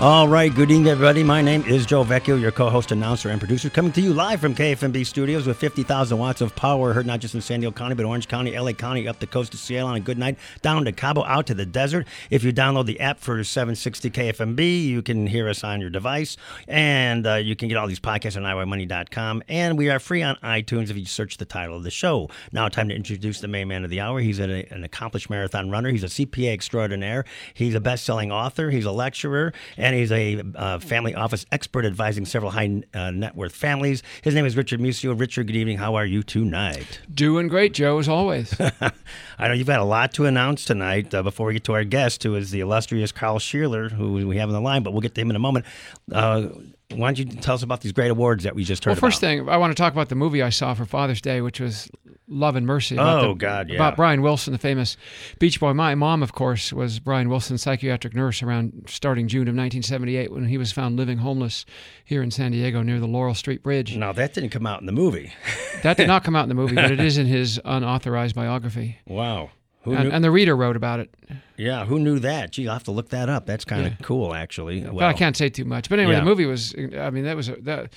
All right, good evening, everybody. My name is Joe Vecchio, your co-host, announcer, and producer, coming to you live from KFMB studios with 50,000 watts of power, heard not just in San Diego County, but Orange County, LA County, up the coast of Seattle on a good night, down to Cabo, out to the desert. If you download the app for 760 KFMB, you can hear us on your device, and uh, you can get all these podcasts on iymoney.com, and we are free on iTunes if you search the title of the show. Now, time to introduce the main man of the hour. He's an, an accomplished marathon runner. He's a CPA extraordinaire. He's a best-selling author. He's a lecturer, and he's a uh, family office expert advising several high uh, net worth families. His name is Richard Musio. Richard, good evening. How are you tonight? Doing great, Joe, as always. I know you've got a lot to announce tonight uh, before we get to our guest, who is the illustrious Carl Sheeler, who we have on the line, but we'll get to him in a moment. Uh, why don't you tell us about these great awards that we just heard well, first about? thing, I want to talk about the movie I saw for Father's Day, which was Love and Mercy. about Oh, the- God, yeah. About Brian Wilson, the famous Beach Boy. My mom, of course, was Brian Wilson's psychiatric nurse around starting June of 1978 when he was found living homeless here in San Diego near the Laurel Street Bridge. Now, that didn't come out in the movie. That did not come out in the movie, but it is in his unauthorized biography. wow. Who And, and the reader wrote about it. yeah, who knew that? Gee, I'll have to look that up. That's kind of cool, actually. but I can't say too much. But anyway, Yeah. the movie was, I mean, that was, a, that,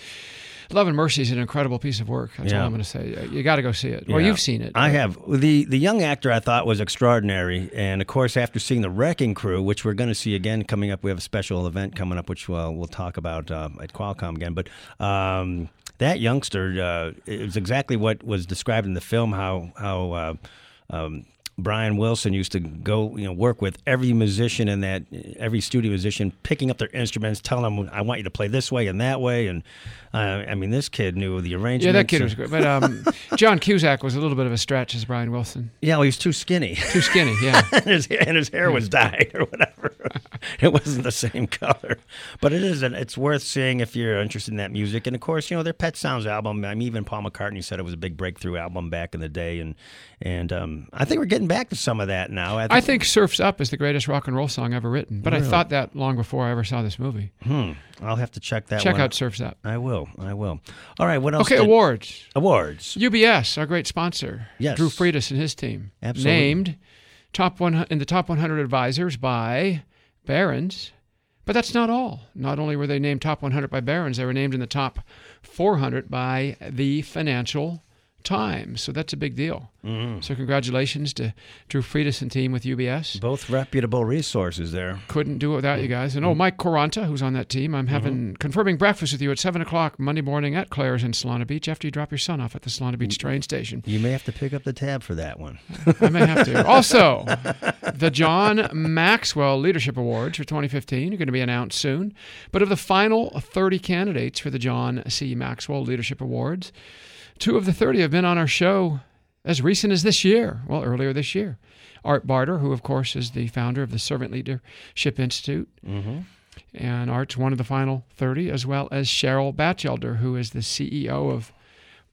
Love and Mercy is an incredible piece of work. That's Yeah. all I'm going to say. You got to go see it. Or Yeah. you've seen it. I have. The the young actor I thought was extraordinary, and of course, after seeing the Wrecking Crew, which we're going to see again coming up, we have a special event coming up, which uh, we'll talk about uh, at Qualcomm again. But um, that youngster uh, is exactly what was described in the film. How how uh, um, Brian Wilson used to go, you know, work with every musician in that, every studio musician, picking up their instruments, telling them, "I want you to play this way and that way." And uh, I mean, this kid knew the arrangement. Yeah, that kid was great. But um, John Cusack was a little bit of a stretch as Brian Wilson. Yeah, well, he was too skinny. Too skinny, yeah. and, his, and his hair was dyed or whatever. it wasn't the same color. But it is, an, it's worth seeing if you're interested in that music. And of course, you know, their Pet Sounds album, I mean, even Paul McCartney said it was a big breakthrough album back in the day. And and um, I think we're getting back to some of that now. I think Surf's Up is the greatest rock and roll song ever written. But I thought that long before I ever saw this movie. Hmm. I'll have to check that Check out Surf's Up. I will. I will. All right, what else? Okay, did- awards. Awards. UBS, our great sponsor. Yes. Drew Friedis and his team. Absolutely. Named top one in the top 100 advisors by Barron's. But that's not all. Not only were they named top 100 by Barron's, they were named in the top 400 by the Financial Times. So that's a big deal. Mm-hmm. So congratulations to Drew Friedis and team with UBS. Both reputable resources there. Couldn't do it without you Mm-hmm. guys. And oh, Mike Quaranta, who's on that team, I'm having confirming breakfast with you at seven o'clock Monday morning at Claire's in Solana Beach after you drop your son off at the Solana Beach train station. You may have to pick up the tab for that one. I may have to. Also, the John Maxwell Leadership Awards for 2015 are going to be announced soon. But of the final 30 candidates for the John C. Maxwell Leadership Awards, two of the 30 have been on our show as recent as this year. Well, earlier this year. Art Barter, who, of course, is the founder of the Servant Leadership Institute. Mm-hmm. And Art's one of the final 30, as well as Cheryl Batchelder, who is the CEO of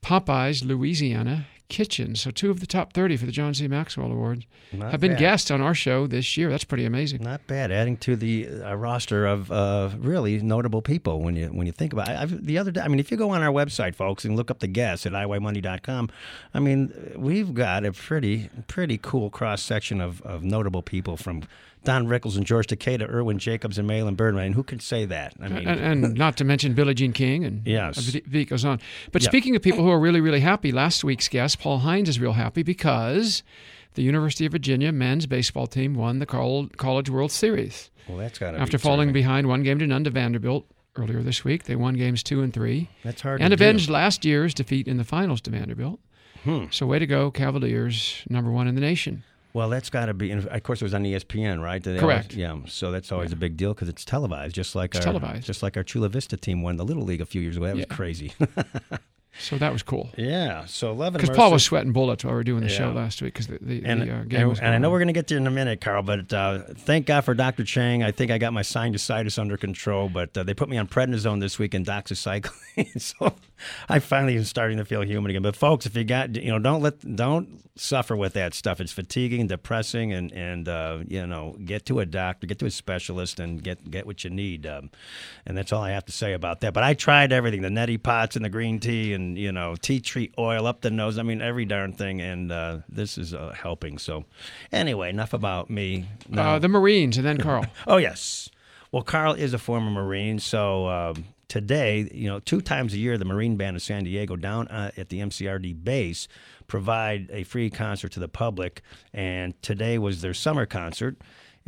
Popeyes Louisiana Kitchen. So two of the top 30 for the John C. Maxwell Awards Not have been bad. guests on our show this year. That's pretty amazing. Not bad, adding to the uh, roster of uh, really notable people when you when you think about it. I've, the other day, I mean, if you go on our website, folks, and look up the guests at iymoney.com, I mean, we've got a pretty pretty cool cross section of, of notable people from Don Rickles and George Takei to Irwin Jacobs and Malin Burnham. And who could say that? I mean, And, and not to mention Billie Jean King and Yes. beat goes on. But Yeah. speaking of people who are really, really happy, last week's guest, Paul Hines, is real happy because the University of Virginia men's baseball team won the College World Series. well, that's got to After falling behind one game to none to Vanderbilt earlier this week, they won games two and three. That's hard and to do. avenged last year's defeat in the finals to Vanderbilt. Hmm. So way to go, Cavaliers, number one in the nation. Well, that's got to be. And of course, it was on ESPN, right? They Correct. always- yeah. So that's always a big deal because it's televised, just like It's our televised. just like our Chula Vista team won the Little League a few years ago. That was crazy. So that was cool. yeah. So eleven. Because Paul was sweating bullets while we were doing the show last week because the, the, And, the uh, game and, was and I know we're going to get there in a minute, Carl, but uh, thank God for Dr. Chang. I think I got my sinusitis under control, but uh, they put me on prednisone this week and doxycycline. so I finally am starting to feel human again. But folks, if you got you know, don't let don't suffer with that stuff. It's fatiguing, depressing, and and uh, you know, get to a doctor, get to a specialist, and get get what you need. Um, and that's all I have to say about that. But I tried everything: the neti pots and the green tea, and you know, tea tree oil up the nose. I mean, every darn thing. And uh, this is uh, helping. So, anyway, enough about me. No. Uh, the Marines, and then Carl. oh yes. Well, Carl is a former Marine, so. Um, today, you know, two times a year, the Marine Band of San Diego down uh, at the MCRD base provide a free concert to the public. And today was their summer concert.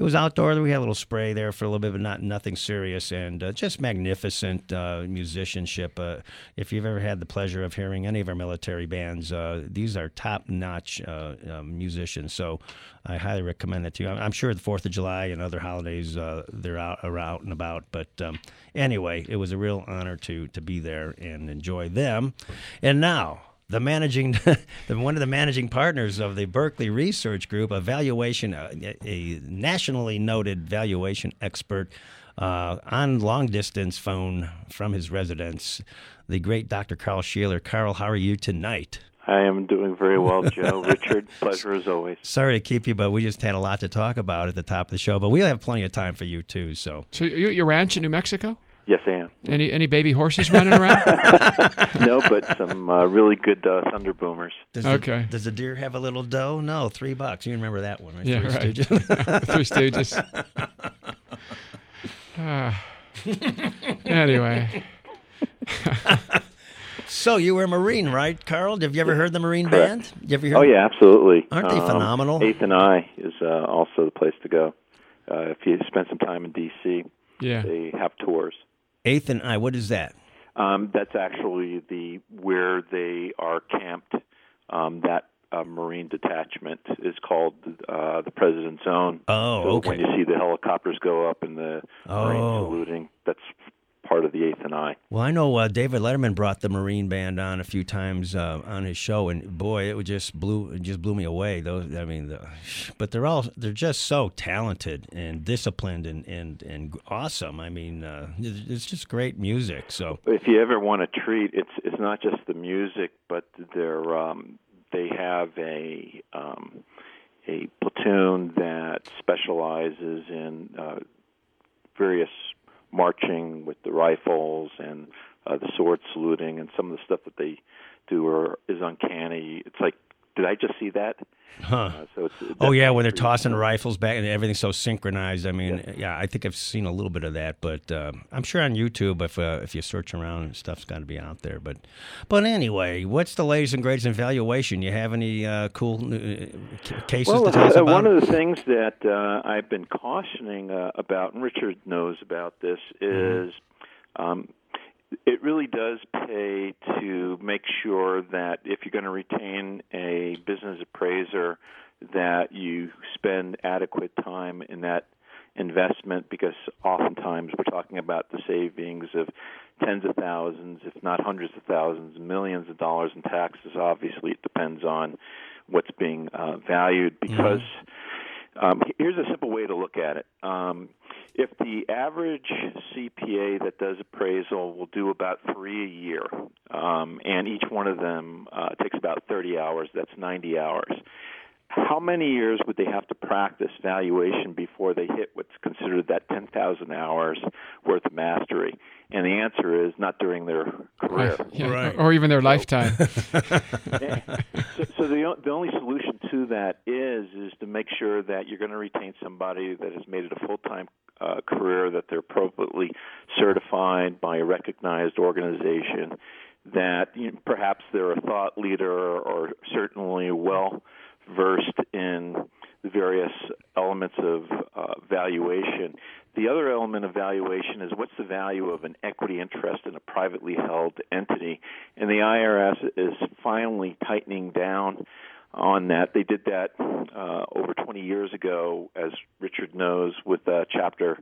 It was outdoor. We had a little spray there for a little bit, but not nothing serious, and uh, just magnificent uh, musicianship. Uh, if you've ever had the pleasure of hearing any of our military bands, uh, these are top-notch uh, um, musicians. So I highly recommend it to you. I'm sure the Fourth of July and other holidays uh, they're out are out and about. But um, anyway, it was a real honor to to be there and enjoy them. And now the managing, one of the managing partners of the Berkeley Research Group, a valuation, uh, a, a nationally noted valuation expert uh, on long distance phone from his residence, the great Dr. Carl Sheeler. Carl, how are you tonight? I am doing very well, Joe. Richard, pleasure as always. Sorry to keep you, but we just had a lot to talk about at the top of the show. But we'll have plenty of time for you too. So, so you, you ranch in New Mexico? Yes, I am. Any any baby horses running around? no, but some uh, really good uh, thunder boomers. Does okay. The, does the deer have a little doe? No, three bucks. You remember that one, right? Yeah, Three right. Stooges. Three Stooges. Ah. anyway, so you were a Marine, right, Carl? Have you ever heard the Marine Band? You ever hear? Oh yeah, absolutely. Aren't they Um, phenomenal? Eighth and I is uh, also the place to go. Uh, if you spend some time in D.C., yeah. they have tours. Eighth and I. What is that? Um, that's actually the where they are camped. Um, that uh, Marine detachment is called uh, the President's Own. Oh, so okay. when you see the helicopters go up and the Oh. Marines saluting, that's part of the Eighth and I. Well, I know uh, David Letterman brought the Marine Band on a few times uh, on his show, and boy, it just blew it just blew me away. Those, I mean, the, but they're all they're just so talented and disciplined and and and awesome. I mean, uh, it's just great music. So If you ever want a treat, it's it's not just the music, but they're um, they have a um, a platoon that specializes in uh, various marching with the rifles and uh, the sword saluting, and some of the stuff that they do are is uncanny. It's like, did I just see that? Huh. Uh, so it's, Oh yeah, when they're tossing cool. rifles back and everything's so synchronized. I mean, yeah, I think I've seen a little bit of that, but uh, I'm sure on YouTube, if uh, if you search around, stuff's got to be out there. But but anyway, what's the latest and greatest in valuation? You have any uh, cool uh, cases Well, to tell us uh, about? one of the things that uh, I've been cautioning uh, about, and Richard knows about this, Mm-hmm. is um, it really does pay to make sure that if you're going to retain a business appraiser, that you spend adequate time in that investment because oftentimes we're talking about the savings of tens of thousands, if not hundreds of thousands, millions of dollars in taxes. Obviously, it depends on what's being uh, valued because um, here's a simple way to look at it. Um, if the average CPA that does appraisal will do about three a year, um, and each one of them uh, takes about 30 hours, that's 90 hours. How many years would they have to practice valuation before they hit what's considered that 10,000 hours worth of mastery? And the answer is not during their career. Yeah, Right. Or even their lifetime. so, so the the only solution to that is is to make sure that you're going to retain somebody that has made it a full time uh, career, that they're appropriately certified by a recognized organization, that you know, perhaps they're a thought leader or certainly well versed in the various elements of uh, valuation. The other element of valuation is what's the value of an equity interest in a privately held entity, and the IRS is finally tightening down on that. They did that uh, over 20 years ago, as Richard knows, with uh, Chapter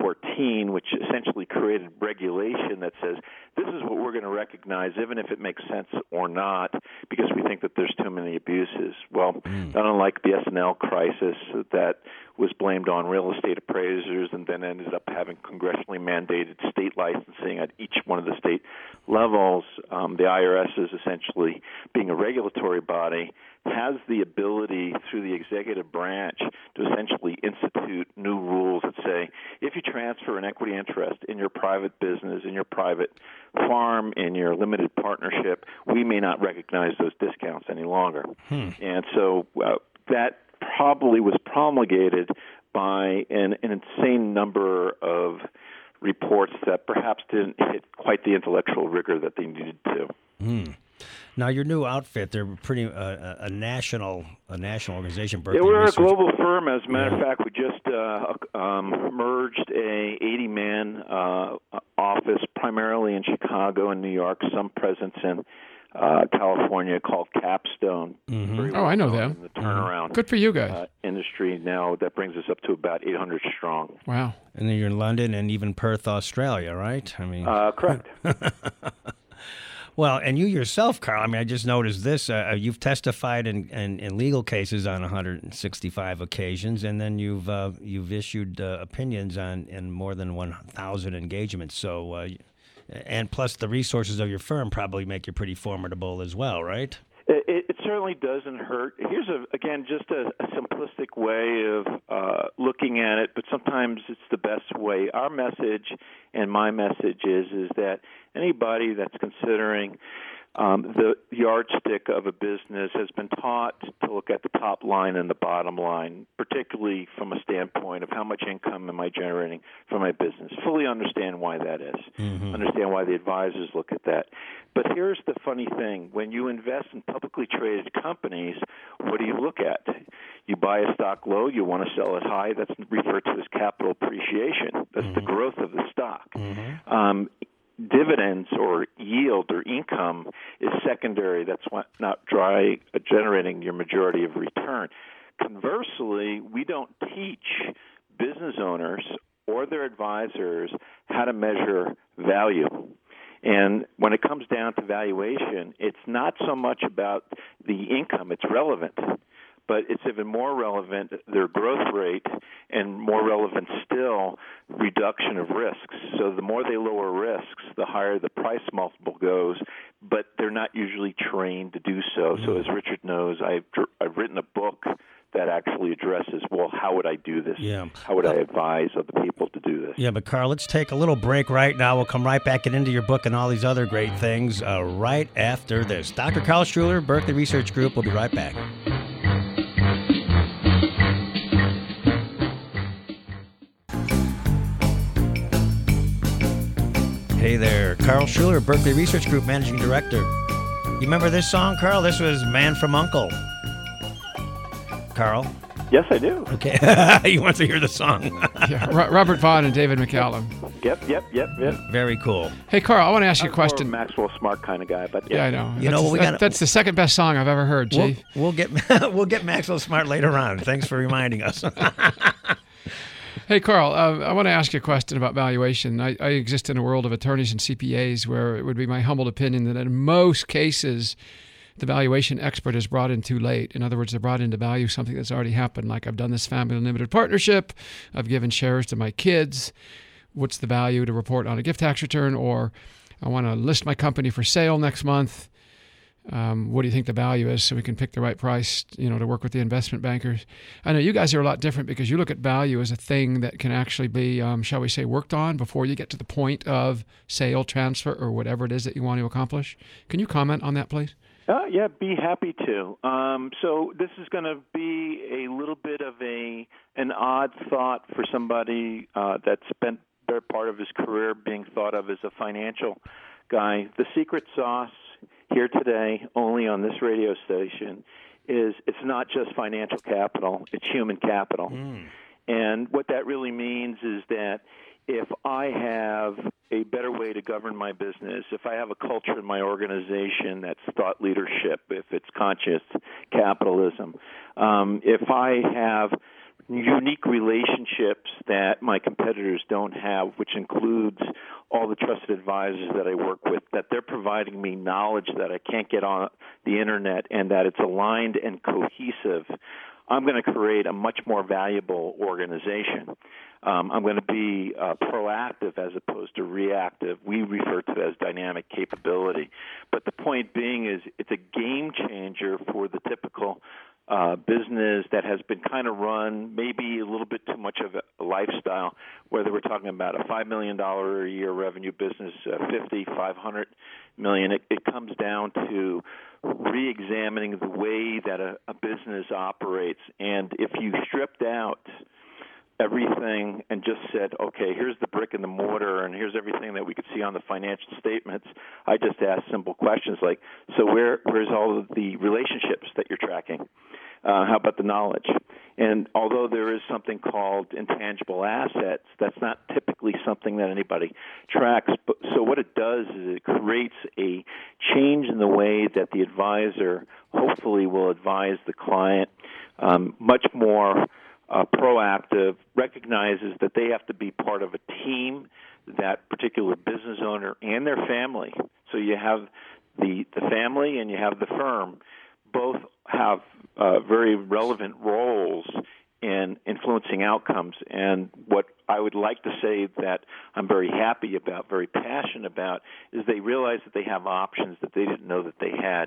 14, which essentially created regulation that says this is what we're going to recognize, even if it makes sense or not, because we think that there's too many abuses. Well, not unlike the S&L crisis that was blamed on real estate appraisers and then ended up having congressionally mandated state licensing at each one of the state levels, um, the IRS is essentially being a regulatory body has the ability through the executive branch to essentially institute new rules that say if you transfer an equity interest in your private business, in your private farm, in your limited partnership, we may not recognize those discounts any longer. Hmm. And so uh, that probably was promulgated by an, an insane number of reports that perhaps didn't hit quite the intellectual rigor that they needed to. Hmm. Now, your new outfit, they're pretty uh, a national a national organization. Berkeley yeah, we're Research. a global firm. As a matter yeah. of fact, we just uh, um, merged a 80 man uh, office primarily in Chicago and New York, some presence in uh, California called Capstone. Mm-hmm. Oh, I know them. The turnaround. Good for you guys. Uh, industry now that brings us up to about 800 strong. Wow. And then you're in London and even Perth, Australia, right? I mean, uh, correct. Well, and you yourself, Carl, I mean, I just noticed this. Uh, uh you've testified in, in, in, legal cases on 165 occasions, and then you've uh, you've issued uh, opinions on in more than 1,000 engagements. So, uh, and plus the resources of your firm probably make you pretty formidable as well, right? It, it certainly doesn't hurt. Here's a again just a, a simplistic way of uh, looking at it, but sometimes it's the best way. Our message and my message is is that anybody that's considering um, the yardstick of a business has been taught to look at the top line and the bottom line, particularly from a standpoint of how much income am I generating from my business. Fully understand why that is. Mm-hmm. Understand why the advisors look at that. But here's the funny thing when you invest in publicly traded companies, what do you look at? You buy a stock low, you want to sell it high. That's referred to as capital appreciation. That's mm-hmm. the growth of the stock. Mm-hmm. Um, dividends or yield or income is secondary. That's not dry uh, generating your majority of return. Conversely, we don't teach business owners or their advisors how to measure value. And when it comes down to valuation, it's not so much about the income, it's relevant but it's even more relevant their growth rate and more relevant still reduction of risks. So the more they lower risks the higher the price multiple goes but they're not usually trained to do so. So as richard knows i've i've written a book that actually addresses well how would i do this? Yeah. How would i advise other people to do this? Yeah but carl let's take a little break right now. We'll come right back and into your book and all these other great things uh, right after this. Dr carl sheeler berkeley research group we'll be right back Hey Carl Sheeler, Berkeley Research Group Managing Director. You remember this song, Carl? This was Man from Uncle. Carl? Yes, I do. Okay. you want to hear the song? yeah, Robert Vaughn and David McCallum. Yep, yep, yep, yep. Very cool. Hey, Carl, I want to ask you a question. Maxwell Smart kind of guy, but yeah, yeah I know. You that's, know, we that, got that's the second best song I've ever heard, Chief. We'll, we'll get we'll get Maxwell Smart later on. Thanks for reminding us. Hey, Carl, uh, I want to ask you a question about valuation. I, I, exist in a world of attorneys and CPAs where it would be my humble opinion that in most cases, the valuation expert is brought in too late. In other words, they're brought in to value something that's already happened. Like I've done this family limited partnership, I've given shares to my kids. What's the value to report on a gift tax return? Or I want to list my company for sale next month um, what do you think the value is so we can pick the right price you know to work with the investment bankers i know you guys are a lot different because you look at value as a thing that can actually be um, shall we say worked on before you get to the point of sale transfer or whatever it is that you want to accomplish can you comment on that please uh, yeah, be happy to. Um, so this is going to be a little bit of a an odd thought for somebody uh, that spent their part of his career being thought of as a financial guy. The secret sauce here today, only on this radio station, is it's not just financial capital, it's human capital. Mm. And what that really means is that if I have a better way to govern my business, if I have a culture in my organization that's thought leadership, if it's conscious capitalism, um, if I have unique relationships that my competitors don't have, which includes all the trusted advisors that I work with, that they're providing me knowledge that I can't get on the internet and that it's aligned and cohesive. I'm going to create a much more valuable organization. Um, I'm going to be uh, proactive as opposed to reactive. We refer to it as dynamic capability. But the point being is it's a game changer for the typical uh, business that has been kind of run maybe a little bit too much of a lifestyle, whether we're talking about a $5 million a year revenue business, uh, 50, 500 million, it, it comes down to re-examining the way that a, a business operates. And if you stripped out everything and just said, okay, here's the brick and the mortar, and here's everything that we could see on the financial statements. I just asked simple questions like, so where where's all of the relationships that you're tracking? Uh, how about the knowledge? And although there is something called intangible assets, that's not typically something that anybody tracks. But, so what it does is it creates a change in the way that the advisor hopefully will advise the client um, much more uh, proactive, recognizes that they have to be part of a team, that particular business owner and their family. So you have the the family and you have the firm, both have uh, very relevant roles in influencing outcomes. And what I would like to say that I'm very happy about, very passionate about, is they realize that they have options that they didn't know that they had.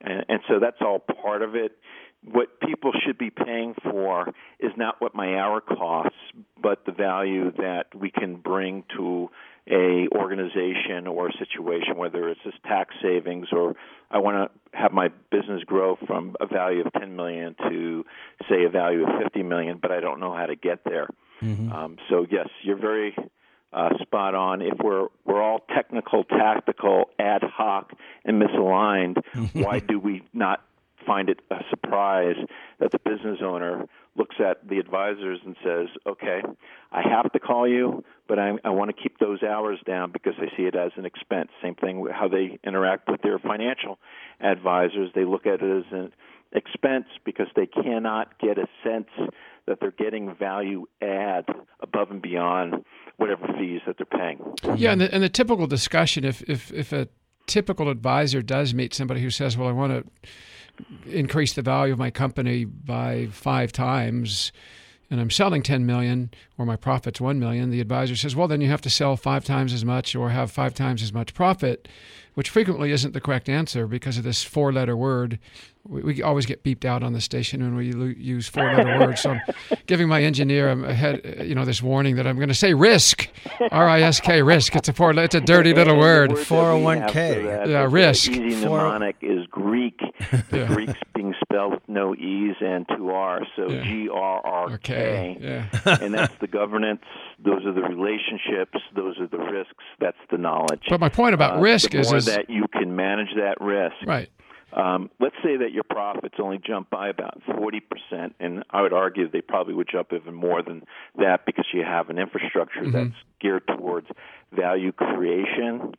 And, and so that's all part of it what people should be paying for is not what my hour costs, but the value that we can bring to a organization or a situation, whether it's just tax savings or I want to have my business grow from a value of 10 million to say a value of 50 million, but I don't know how to get there. Mm-hmm. Um, so yes, you're very uh, spot on. If we're we're all technical, tactical, ad hoc, and misaligned, why do we not find it a surprise that the business owner looks at the advisors and says, "Okay, I have to call you, but I, I want to keep those hours down because I see it as an expense." Same thing how they interact with their financial advisors; they look at it as an expense because they cannot get a sense that they're getting value add above and beyond whatever fees that they're paying. Yeah, and the, and the typical discussion, if if if a typical advisor does meet somebody who says, "Well, I want to." Increase the value of my company by five times and I'm selling 10 million or my profit's 1 million, the advisor says, well, then you have to sell five times as much or have five times as much profit, which frequently isn't the correct answer because of this four letter word we, we, always get beeped out on the station when we lo- use four letter words. So I'm giving my engineer um, a head, uh, you know, this warning that I'm going to say risk, R I S K, risk. It's a four, it's a dirty little word. Four hundred one k. Yeah, risk. Easy mnemonic is Greek. The yeah. Greek's being spelled with no e's and two r's, so G R R K. Yeah. And that's the governance. Those are the relationships. Those are the risks. That's the knowledge. But my point about uh, risk is, is that you can manage that risk. Right um, let's say that your profits only jump by about 40%, and I would argue they probably would jump even more than that because you have an infrastructure mm-hmm. that's geared towards value creation.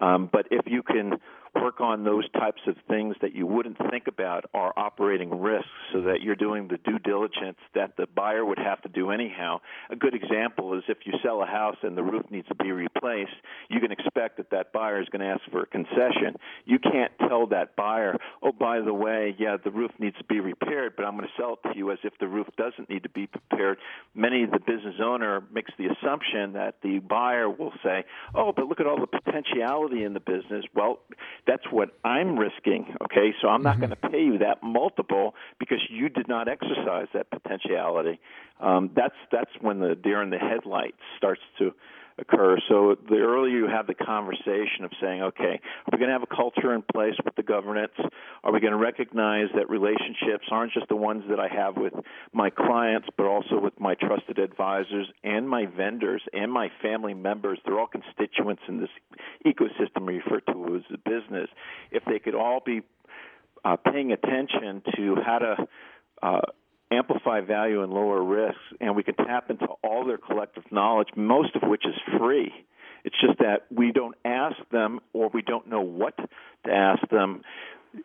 Um, but if you can work on those types of things that you wouldn't think about are operating risks so that you're doing the due diligence that the buyer would have to do anyhow. A good example is if you sell a house and the roof needs to be replaced, you can expect that that buyer is going to ask for a concession. You can't tell that buyer, oh, by the way, yeah, the roof needs to be repaired, but I'm going to sell it to you as if the roof doesn't need to be repaired. Many of the business owner makes the assumption that the buyer will say, oh, but look at all the potentiality in the business. Well, that's what I'm risking. Okay, so I'm not mm-hmm. going to pay you that multiple because you did not exercise that potentiality. Um, that's that's when the deer in the headlights starts to occur. So the earlier you have the conversation of saying, okay, are we going to have a culture in place with the governance? Are we going to recognize that relationships aren't just the ones that I have with my clients, but also with my trusted advisors and my vendors and my family members? They're all constituents in this ecosystem referred to as a business. If they could all be uh, paying attention to how to uh, amplify value and lower risks, and we can tap into all their collective knowledge, most of which is free. It's just that we don't ask them or we don't know what to ask them.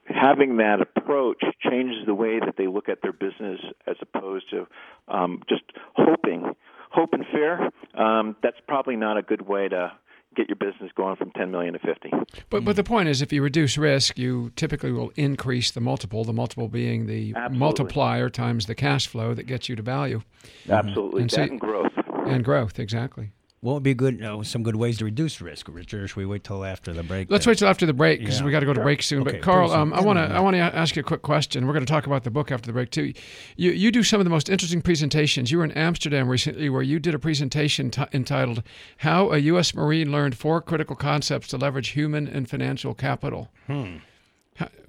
Having that approach changes the way that they look at their business as opposed to um, just hoping, hope and fear. Um, that's probably not a good way to get your business going from 10 million to 50. But but the point is, if you reduce risk, you typically will increase the multiple. The multiple being the Absolutely. multiplier times the cash flow that gets you to value Absolutely, And so- and growth. and growth. Exactly. What would be good? Uh, some good ways to reduce risk, Richard. Or should we wait till after the break? Let's there? wait till after the break because Yeah. we got to go to break soon. Okay, but Carl, um, I want to. I want to ask you a quick question. We're going to talk about the book after the break too. You you do some of the most interesting presentations. You were in Amsterdam recently where you did a presentation t- entitled "How a U.S. Marine Learned Four Critical Concepts to Leverage Human and Financial Capital." Hmm.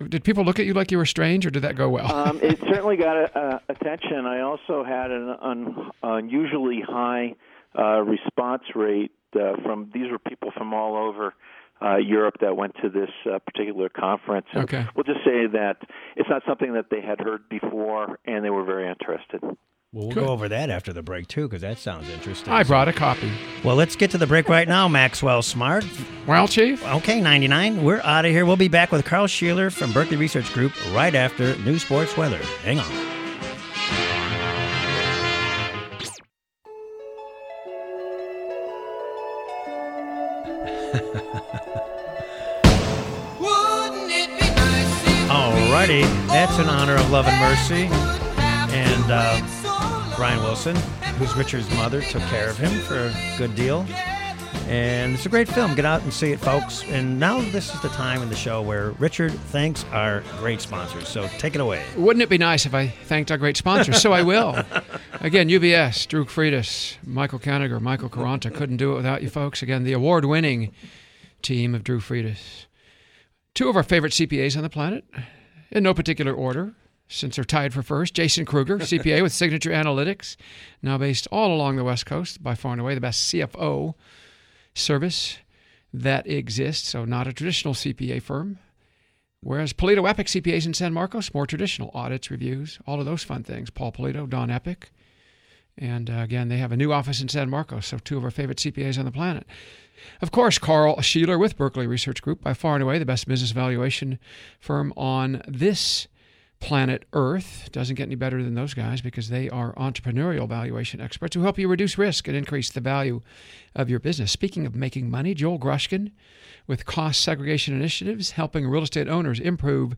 Did people look at you like you were strange, or did that go well? Um, it certainly got uh, attention. I also had an un- unusually high uh, response rate uh, from these were people from all over uh, Europe that went to this uh, particular conference. And Okay. We'll just say that it's not something that they had heard before, and they were very interested. Well, we'll Good. go over that after the break too, because that sounds interesting. I brought a copy. Well, let's get to the break right now, Maxwell Smart. Well, Chief. Okay, 99. We're out of here. We'll be back with Carl Sheeler from Berkeley Research Group right after New Sports Weather. Hang on. Alrighty, that's in honor of Love and Mercy. And uh, Brian Wilson, who's Richard's mother, took care of him for a good deal. And it's a great film. Get out and see it, folks. And now this is the time in the show where Richard thanks our great sponsors. So take it away. Wouldn't it be nice if I thanked our great sponsors? So I will. Again, UBS, Drew Freitas, Michael Kaniger, Michael Caranta. Couldn't do it without you folks. Again, the award winning team of Drew Freitas. Two of our favorite CPAs on the planet, in no particular order, since they're tied for first. Jason Kruger, CPA with Signature Analytics, now based all along the West Coast, by far and away the best CFO service that exists. So, not a traditional CPA firm. Whereas Polito Epic CPAs in San Marcos, more traditional audits, reviews, all of those fun things. Paul Polito, Don Epic. And uh, again, they have a new office in San Marcos, so two of our favorite CPAs on the planet. Of course, Carl Sheeler with Berkeley Research Group, by far and away the best business valuation firm on this planet Earth. Doesn't get any better than those guys because they are entrepreneurial valuation experts who help you reduce risk and increase the value of your business. Speaking of making money, Joel Grushkin with cost segregation initiatives, helping real estate owners improve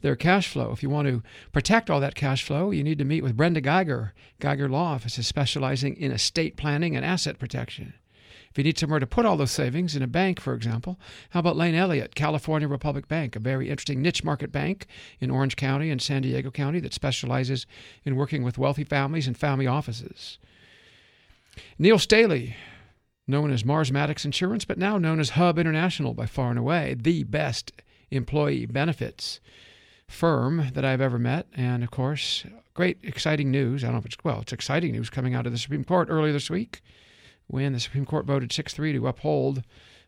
their cash flow. If you want to protect all that cash flow, you need to meet with Brenda Geiger. Geiger Law Office is specializing in estate planning and asset protection. If you need somewhere to put all those savings in a bank, for example, how about Lane Elliott, California Republic Bank, a very interesting niche market bank in Orange County and San Diego County that specializes in working with wealthy families and family offices. Neil Staley, known as Mars Maddox Insurance, but now known as Hub International by far and away, the best employee benefits firm that I've ever met. And of course, great exciting news. I don't know if it's, well, it's exciting news coming out of the Supreme Court earlier this week when the Supreme Court voted 6 3 to uphold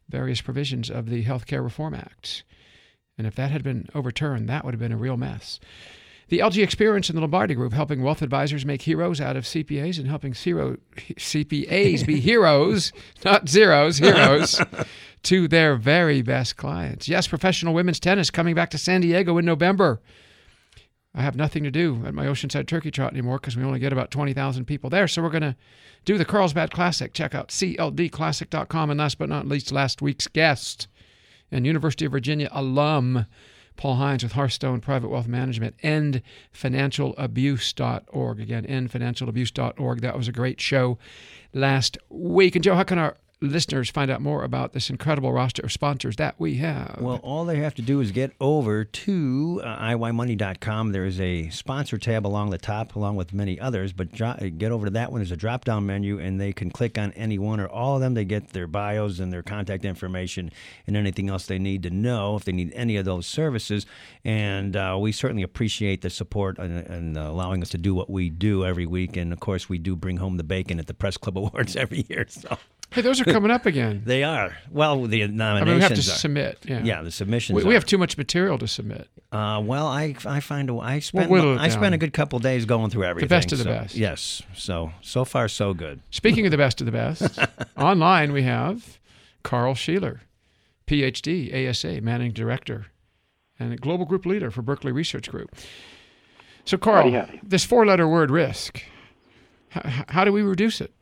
various provisions of the Health Care Reform Act. And if that had been overturned, that would have been a real mess. The LG Experience and the Lombardi Group helping wealth advisors make heroes out of CPAs and helping zero, CPAs be heroes, not zeros, heroes, to their very best clients. Yes, professional women's tennis coming back to San Diego in November. I have nothing to do at my Oceanside Turkey Trot anymore because we only get about 20,000 people there. So we're going to do the Carlsbad Classic. Check out cldclassic.com. And last but not least, last week's guest and University of Virginia alum, Paul Hines with Hearthstone Private Wealth Management, endfinancialabuse.org. Again, endfinancialabuse.org. That was a great show last week. And Joe, how can our listeners find out more about this incredible roster of sponsors that we have? Well, all they have to do is get over to uh, iymoney.com. There is a sponsor tab along the top, along with many others. But get over to that one. There's a drop down menu, and they can click on any one or all of them. They get their bios and their contact information and anything else they need to know if they need any of those services. And uh, we certainly appreciate the support and, and uh, allowing us to do what we do every week. And of course, we do bring home the bacon at the Press Club Awards every year. So hey, those are coming up again. they are. Well, the nominations. I mean, we have to are. submit. Yeah. Yeah, the submissions. We, we are. have too much material to submit. Uh, well, I I find a, I spent whittle it I spent a good couple days going through everything. The best of the best. Yes. So so far so good. Speaking of the best of the best, online we have Carl Sheeler, PhD, ASA, Managing Director, and a Global Group Leader for Berkeley Research Group. So, Carl, Howdy, howdy. this four-letter word risk. How, how do we reduce it?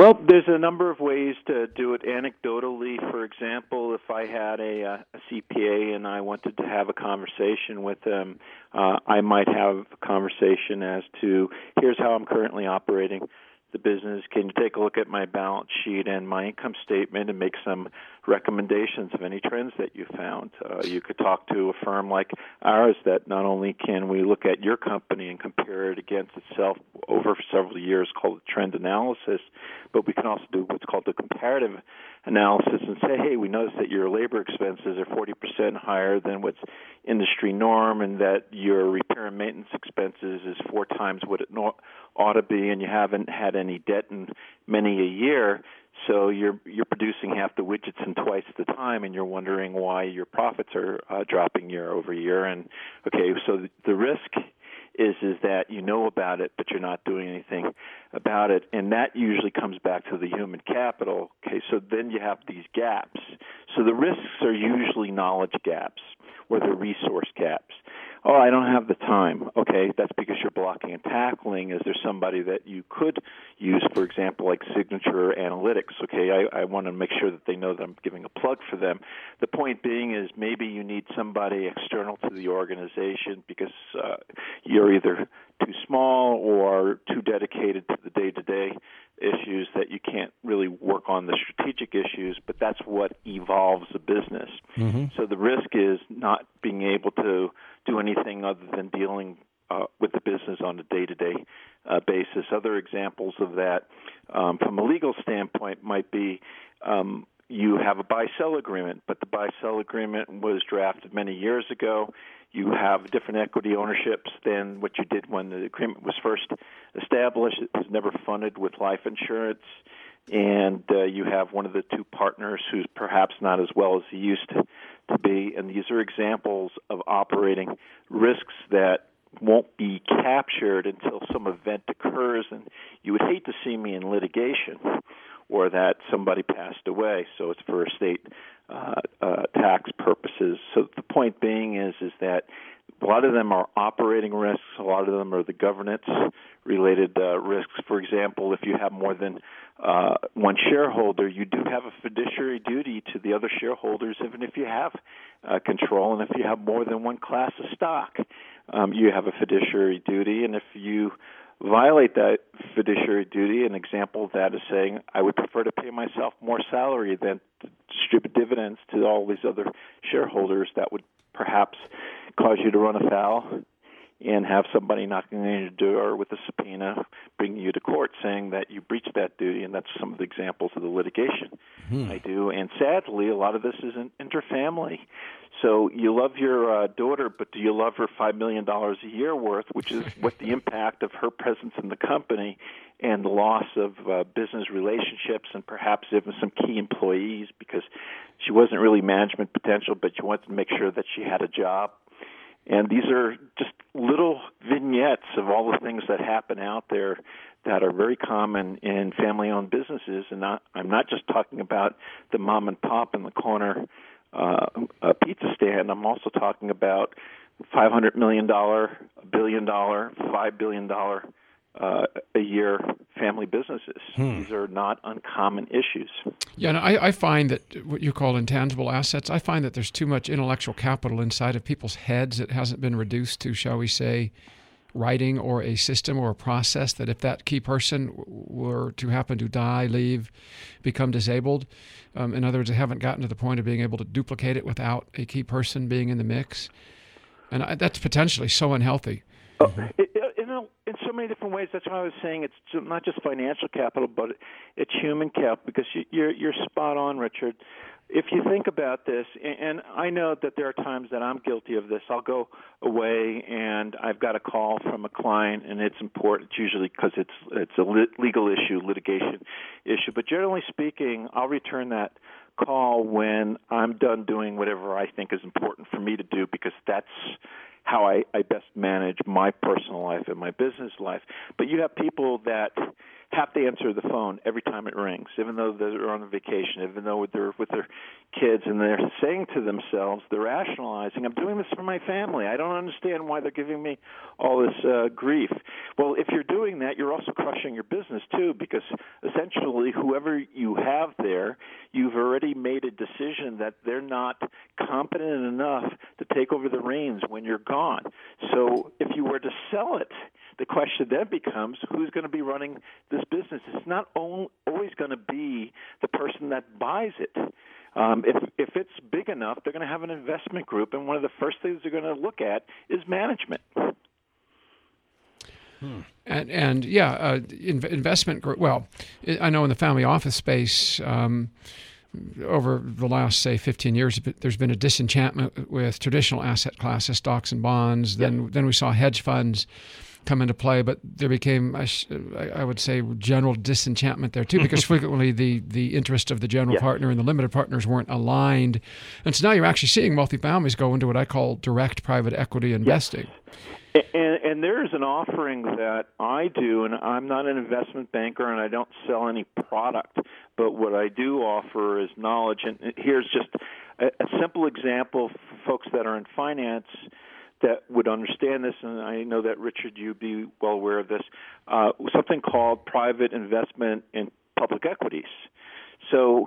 Well, there's a number of ways to do it anecdotally. For example, if I had a, uh, a CPA and I wanted to have a conversation with them, uh, I might have a conversation as to here's how I'm currently operating the business. Can you take a look at my balance sheet and my income statement and make some recommendations of any trends that you found? Uh, you could talk to a firm like ours that not only can we look at your company and compare it against itself over several years called trend analysis, but we can also do what's called the comparative analysis and say, hey, we noticed that your labor expenses are 40% higher than what's industry norm and that your repair and maintenance expenses is four times what it ought to be and you haven't had any debt in many a year so you're you're producing half the widgets in twice the time and you're wondering why your profits are uh, dropping year over year. And okay so the risk is is that you know about it but you're not doing anything about it. And that usually comes back to the human capital. Okay so then you have these gaps. So the risks are usually knowledge gaps or the resource gaps oh i don't have the time. Okay that's because you're blocking and tackling. Is there somebody that you could use for example like signature analytics? Okay i, I want to make sure that they know that i'm giving a plug for them. The point being is maybe you need somebody external to the organization because uh, you're either too small or too dedicated to the day to day issues that you can't really work on the strategic issues, but that's what evolves a business. Mm-hmm. So the risk is not being able to do anything other than dealing uh, with the business on a day to day basis. Other examples of that um, from a legal standpoint might be um, you have a buy sell agreement, but the buy sell agreement was drafted many years ago you have different equity ownerships than what you did when the agreement was first established. It was never funded with life insurance, and uh, you have one of the two partners who's perhaps not as well as he used to, to be. And these are examples of operating risks that won't be captured until some event occurs. And you would hate to see me in litigation or that somebody passed away. So it's for estate uh, uh, tax purposes. So the point being is is that a lot of them are operating risks. A lot of them are the governance related uh, risks. For example, if you have more than uh, one shareholder, you do have a fiduciary duty to the other shareholders, even if you have uh, control. And if you have more than one class of stock, um, you have a fiduciary duty. And if you violate that fiduciary duty. An example of that is saying, I would prefer to pay myself more salary than distribute dividends to all these other shareholders. That would perhaps cause you to run afoul and have somebody knocking on your door with a subpoena, bringing you to court, saying that you breached that duty, and that's some of the examples of the litigation hmm. I do. And sadly, a lot of this is interfamily. So you love your uh, daughter, but do you love her five million dollars a year worth, which is what the impact of her presence in the company and the loss of uh, business relationships and perhaps even some key employees because she wasn't really management potential, but you wanted to make sure that she had a job. And these are just little vignettes of all the things that happen out there that are very common in family-owned businesses. And not, I'm not just talking about the mom and pop in the corner uh, a pizza stand. I'm also talking about five hundred million dollar, billion dollar, five billion dollar uh, a year family businesses. Hmm. These are not uncommon issues. Yeah, and I, I, find that what you call intangible assets, I find that there's too much intellectual capital inside of people's heads that hasn't been reduced to, shall we say, writing or a system or a process that if that key person were to happen to die, leave, become disabled, um, in other words, they haven't gotten to the point of being able to duplicate it without a key person being in the mix. And I, that's potentially so unhealthy. Oh, it, in, in so many different ways. That's why I was saying it's not just financial capital, but it's human capital. Because you, you're you're spot on, Richard if you think about this, and I know that there are times that I'm guilty of this, I'll go away and I've got a call from a client, and it's important. It's usually because it's it's a legal issue, litigation issue. But generally speaking, I'll return that call when I'm done doing whatever I think is important for me to do, because that's how I, I best manage my personal life and my business life. But you have people that have to answer the phone every time it rings, even though they're on vacation, even though they're with their kids, and they're saying to themselves, they're rationalizing, "I'm doing this for my family. I don't understand why they're giving me all this uh, grief." Well, if you're doing that, you're also crushing your business too, because essentially, whoever you have there, you've already made a decision that they're not competent enough to take over the reins when you're gone. So, if you were to sell it the question then becomes who's going to be running this business. It's not always going to be the person that buys it. Um, if if it's big enough, they're going to have an investment group, and one of the first things they're going to look at is management. Hmm. And and yeah, uh, investment group. Well, I know in the family office space. Um, over the last say 15 years there's been a disenchantment with traditional asset classes stocks and bonds then then we saw hedge funds come into play, but there became, I, would say, general disenchantment there too, because frequently the the interest of the general yes. partner and the limited partners weren't aligned, and so now you're actually seeing multifamilies go into what I call direct private equity investing. Yes. And, and there is an offering that I do, and I'm not an investment banker, and I don't sell any product. But what I do offer is knowledge. And here's just a, a simple example for folks that are in finance that would understand this, and I know that Richard, you'd be well aware of this, uh, something called private investment in public equities. So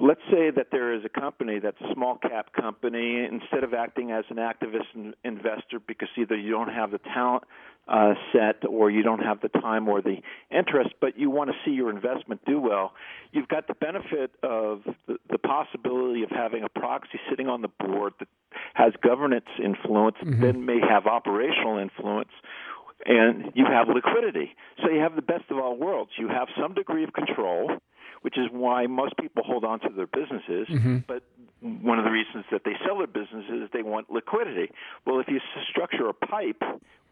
let's say that there is a company that's a small cap company instead of acting as an activist investor because either you don't have the talent uh, set or you don't have the time or the interest but you want to see your investment do well you've got the benefit of the, the possibility of having a proxy sitting on the board that has governance influence mm-hmm. then may have operational influence and you have liquidity so you have the best of all worlds you have some degree of control which is why most people hold on to their businesses. Mm-hmm. But one of the reasons that they sell their businesses is they want liquidity. Well, if you structure a pipe,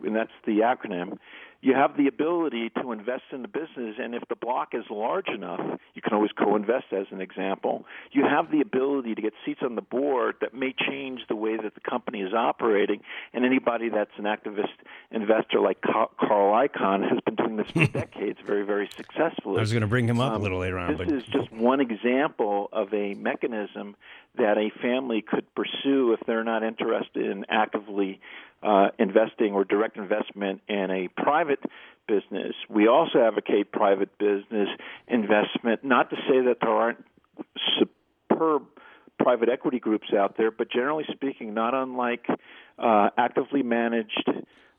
and that's the acronym, you have the ability to invest in the business, and if the block is large enough, you can always co-invest. As an example, you have the ability to get seats on the board that may change the way that the company is operating. And anybody that's an activist investor like Carl Icahn has been doing this for decades, very, very successfully. I was going to bring him up um, a little later on. This but... is just one example of a mechanism that a family could pursue if they're not interested in actively uh, investing or direct investment in a private business. We also advocate private business investment, not to say that there aren't superb private equity groups out there, but generally speaking, not unlike uh, actively managed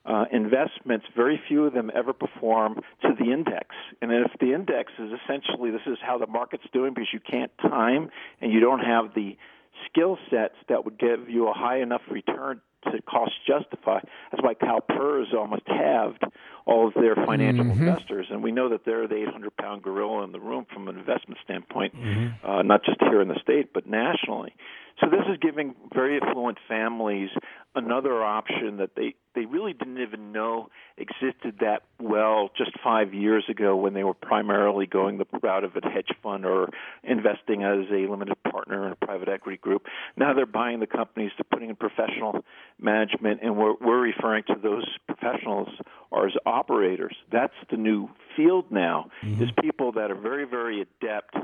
uh, investments, very few of them ever perform to the index. And if the index is essentially this is how the market's doing because you can't time and you don't have the skill sets that would give you a high enough return to cost justify. That's why CalPERS almost halved all of their financial mm-hmm. investors, and we know that they're the 800 pound gorilla in the room from an investment standpoint, mm-hmm. uh, not just here in the state but nationally. So this is giving very affluent families another option that they they really didn't even know existed that well just five years ago when they were primarily going the route of a hedge fund or investing as a limited partner in a private equity group. Now they're buying the companies, they're putting in professional management, and we're, we're referring to those professionals as operators. That's the new field now, mm-hmm. is people that are very, very adept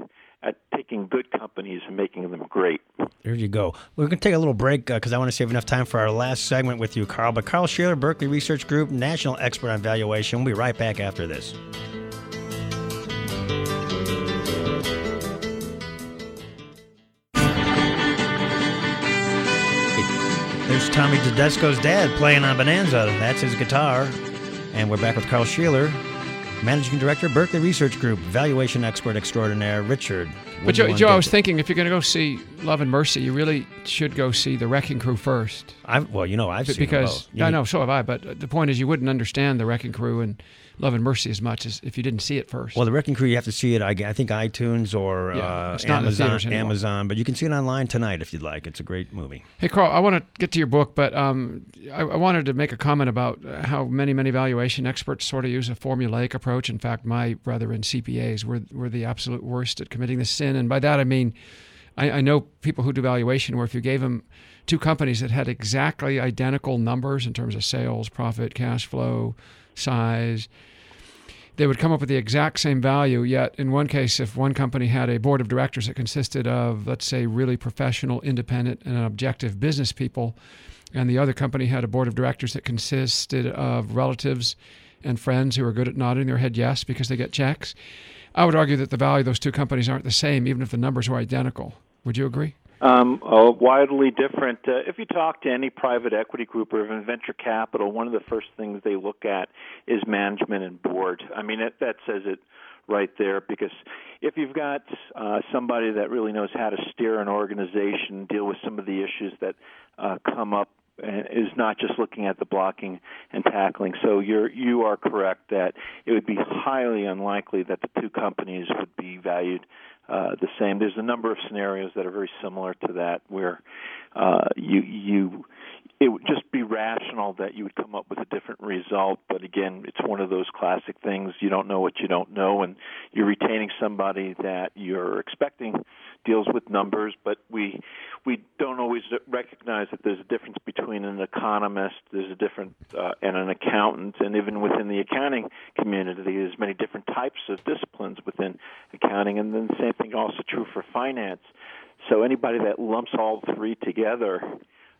at taking good companies and making them great. There you go. We're going to take a little break because uh, I want to save enough time for our last segment with you, Carl. But Carl Sheeler, Berkeley Research Group, national expert on valuation. We'll be right back after this. There's Tommy Tedesco's dad playing on Bonanza. That's his guitar. And we're back with Carl Sheeler, Managing Director, Berkeley Research Group, valuation expert extraordinaire, Richard. But Joe, Joe I was thinking if you're going to go see Love and Mercy, you really should go see The Wrecking Crew first. I well, you know, I've seen because I know so have I. But the point is, you wouldn't understand The Wrecking Crew and Love and Mercy as much as if you didn't see it first. Well, The Wrecking Crew, you have to see it. I, I think iTunes or yeah, uh, Amazon. Amazon, but you can see it online tonight if you'd like. It's a great movie. Hey, Carl, I want to get to your book, but um, I, I, wanted to make a comment about how many, many valuation experts sort of use a formulaic approach. In fact, my brother and CPAs were were the absolute worst at committing this sin, and by that I mean. I, I know people who do valuation where if you gave them two companies that had exactly identical numbers in terms of sales, profit, cash flow, size, they would come up with the exact same value. Yet, in one case, if one company had a board of directors that consisted of, let's say, really professional, independent, and objective business people, and the other company had a board of directors that consisted of relatives and friends who are good at nodding their head yes because they get checks, I would argue that the value of those two companies aren't the same, even if the numbers are identical. Would you agree? Um, uh, widely different. Uh, if you talk to any private equity group or even venture capital, one of the first things they look at is management and board. I mean, it, that says it right there because if you've got uh, somebody that really knows how to steer an organization, deal with some of the issues that uh, come up is not just looking at the blocking and tackling. So you're you are correct that it would be highly unlikely that the two companies would be valued uh, the same. There's a number of scenarios that are very similar to that where uh, you you it would just be rational that you would come up with a different result. But again, it's one of those classic things. You don't know what you don't know, and you're retaining somebody that you're expecting deals with numbers, but we we don't always recognize that there's a difference between an economist, there's a different uh, and an accountant, and even within the accounting community, there's many different types of disciplines within accounting, and then the same thing also true for finance. So anybody that lumps all three together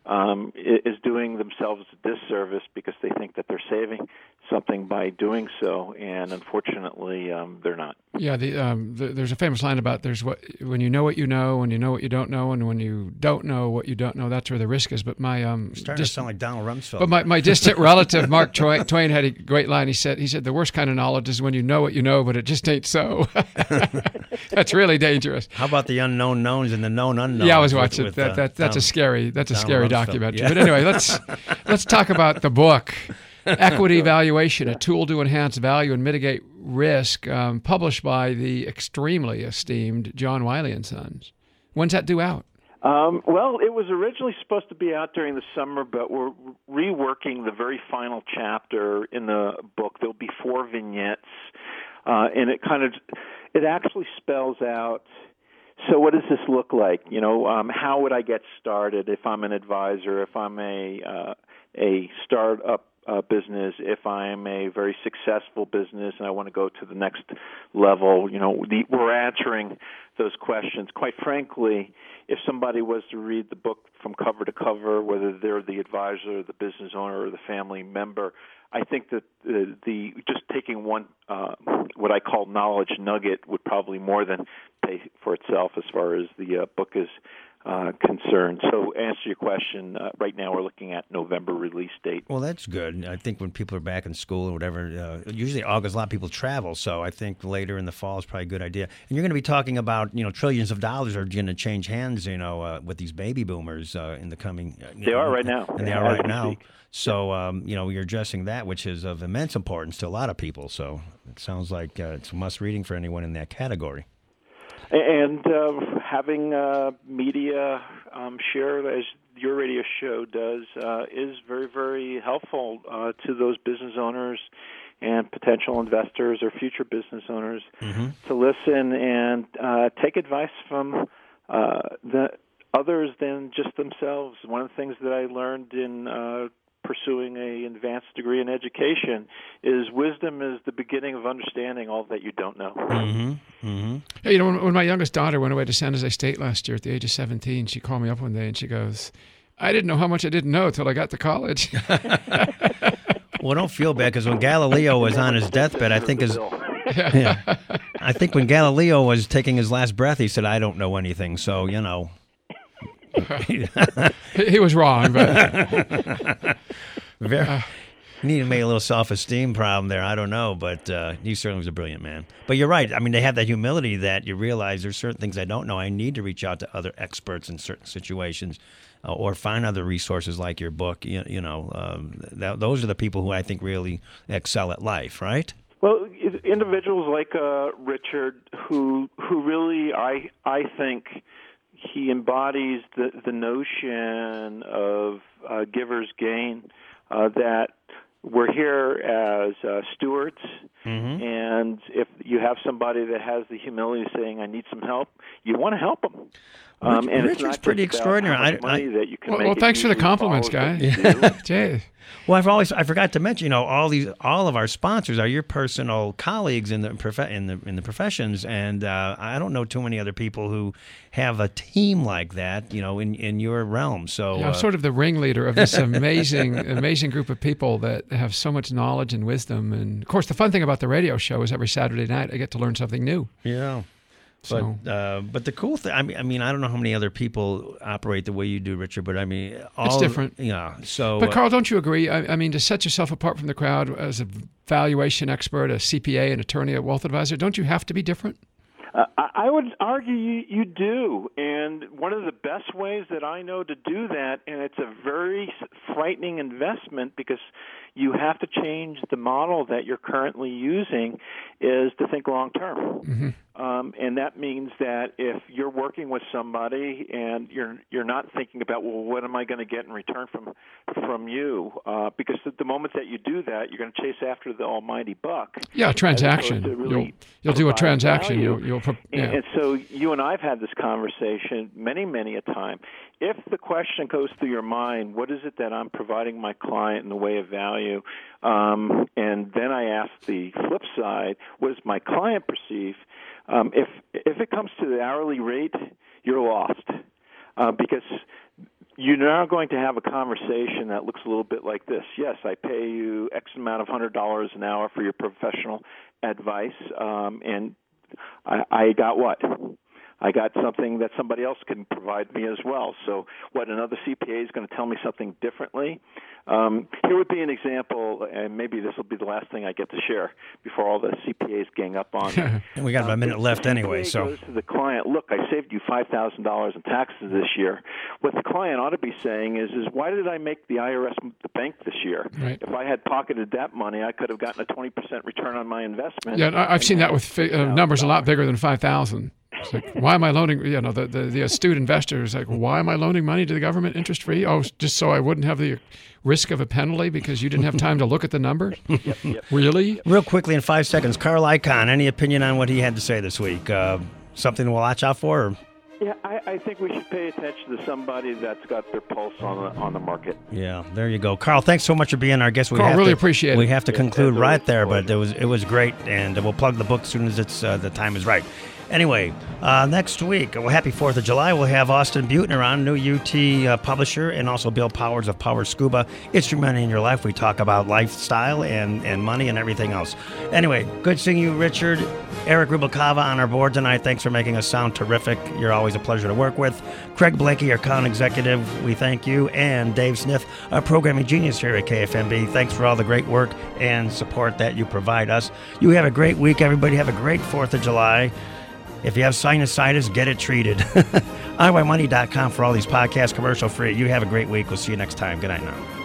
um, is doing themselves a disservice because they think that they're saving something by doing so, and unfortunately, um, they're not. Yeah, the, um, the, there's a famous line about there's what when you know what you know, when you know what you don't know, and when you don't know what you don't know, that's where the risk is. But my um, starting to sound like Donald Rumsfeld. But my, my distant relative Mark Twain had a great line. He said he said the worst kind of knowledge is when you know what you know, but it just ain't so. that's really dangerous. How about the unknown knowns and the known unknowns? Yeah, I was watching with, that. Uh, that that's Tom, a scary that's a scary Rumsfeld. Documentary. Yeah. But anyway, let's let's talk about the book. Equity Valuation, a tool to enhance value and mitigate risk, um, published by the extremely esteemed John Wiley and Sons. When's that due out? Um, well, it was originally supposed to be out during the summer, but we're reworking the very final chapter in the book. There'll be four vignettes, uh, and it kind of it actually spells out. So, what does this look like? You know, um, how would I get started if I'm an advisor, if I'm a uh, a startup uh, business, if I'm a very successful business and I want to go to the next level, you know, the, we're answering those questions. Quite frankly, if somebody was to read the book from cover to cover, whether they're the advisor, the business owner, or the family member, I think that the, the just taking one uh, what I call knowledge nugget would probably more than pay for itself as far as the uh, book is uh, concern. So, answer your question. Uh, right now, we're looking at November release date. Well, that's good. I think when people are back in school or whatever, uh, usually August, a lot of people travel. So, I think later in the fall is probably a good idea. And you're going to be talking about, you know, trillions of dollars are going to change hands, you know, uh, with these baby boomers uh, in the coming. Uh, they know, are right now, and they are right now. So, um, you know, you're addressing that, which is of immense importance to a lot of people. So, it sounds like it's a must reading for anyone in that category and uh, having uh, media um, share as your radio show does uh, is very very helpful uh, to those business owners and potential investors or future business owners mm-hmm. to listen and uh, take advice from uh, the others than just themselves. One of the things that I learned in pursuing a advanced degree in education is wisdom is the beginning of understanding all that you don't know. Mm-hmm. Mm-hmm. Hey, you know, when, when, my youngest daughter went away to San Jose State last year at the age of 17, she called me up one day and she goes, I didn't know how much I didn't know until I got to college. well, don't feel bad because when Galileo was on his deathbed, I think his. yeah. I think when Galileo was taking his last breath, he said, I don't know anything. So, you know, he was wrong, but very. Uh, need to make a little self-esteem problem there. I don't know, but uh, he certainly was a brilliant man. But you're right. I mean, they have that humility that you realize there's certain things I don't know. I need to reach out to other experts in certain situations, uh, or find other resources like your book. You, you know, um, that, those are the people who I think really excel at life, right? Well, individuals like uh, Richard, who who really I I think he embodies the the notion of uh, giver's gain uh, that we're here as uh, stewards, mm-hmm. and if you have somebody that has the humility saying, "I need some help," you want to help them. Um, and Richard's pretty extraordinary. I, I, that you can well, well thanks for the compliments, guy. Yeah. Well, I've always I forgot to mention, you know, all these all of our sponsors are your personal colleagues in the prof- in the in the professions, and uh, I don't know too many other people who have a team like that, you know, in, in your realm. So yeah, I'm uh, sort of the ringleader of this amazing amazing group of people that have so much knowledge and wisdom. And of course, the fun thing about the radio show is every Saturday night I get to learn something new. yeah. So- But uh, but the cool thing, I mean, I mean, I don't know how many other people operate the way you do, Richard. But I mean, all different. Yeah. So, But uh, Carl, don't you agree? I, I mean, to set yourself apart from the crowd as a valuation expert, a CPA, an attorney, a wealth advisor, don't you have to be different? Uh, I I would argue you, you do, and one of the best ways that I know to do that, and it's a very frightening investment because you have to change the model that you're currently using, is to think long term. Um, and that means that if you're working with somebody and you're you're not thinking about well, what am I going to get in return from from you? Uh, because the, moment that you do that, you're going to chase after the almighty buck. Yeah, a transaction. really you'll you'll do a transaction. value. You'll you'll pro- And, and so you and I've had this conversation many, many a time. If the question goes through your mind, what is it that I'm providing my client in the way of value? Um, and then I ask the flip side, what does my client perceive? Um, if if it comes to the hourly rate, you're lost uh, because you're now going to have a conversation that looks a little bit like this. Yes, I pay you X amount of hundred dollars an hour for your professional advice, um, and I, I got what? I got something that somebody else can provide me as well. So, what another CPA is going to tell me something differently? Um, here would be an example, and maybe this will be the last thing I get to share before all the CPAs gang up on me. and we got about a minute Um, left the anyway. So goes to the client, look, I saved you five thousand dollars in taxes this year. What the client ought to be saying is, is why did I make the IRS the bank this year? Right. If I had pocketed that money, I could have gotten a twenty percent return on my investment. Yeah, I- I've seen that with fi- uh, numbers a lot bigger than five thousand. It's like, why am I loaning? You know, the, the, the astute investor is like, why am I loaning money to the government interest free? Oh, just so I wouldn't have the risk of a penalty because you didn't have time to look at the numbers. Really? real quickly in five seconds, Carl Icahn. Any opinion on what he had to say this week? Uh, something to watch out for? Or? Yeah, I, I think we should pay attention to somebody that's got their pulse on the on the market. Yeah, there you go, Carl. Thanks so much for being our guest. We Carl, have really to, appreciate it. We have to Yeah, conclude it's right always a there, but it was it was great, and we'll plug the book as soon as it's uh, the time is right. Anyway, uh, next week, well, happy Fourth of July. We'll have Austin Beutner on, new UT uh, publisher, and also Bill Powers of Power Scuba. It's your in your life. We talk about lifestyle and and money and everything else. Anyway, good seeing you, Richard. Eric Rubalcava on our board tonight. Thanks for making us sound terrific. You're always a pleasure to work with. Craig Blakey, our con executive, we thank you. And Dave Smith, our programming genius here at KFMB. Thanks for all the great work and support that you provide us. You have a great week, everybody. Have a great 4th of July. If you have sinusitis, get it treated. IYMoney.com for all these podcasts commercial free. You have a great week. We'll see you next time. Good night now.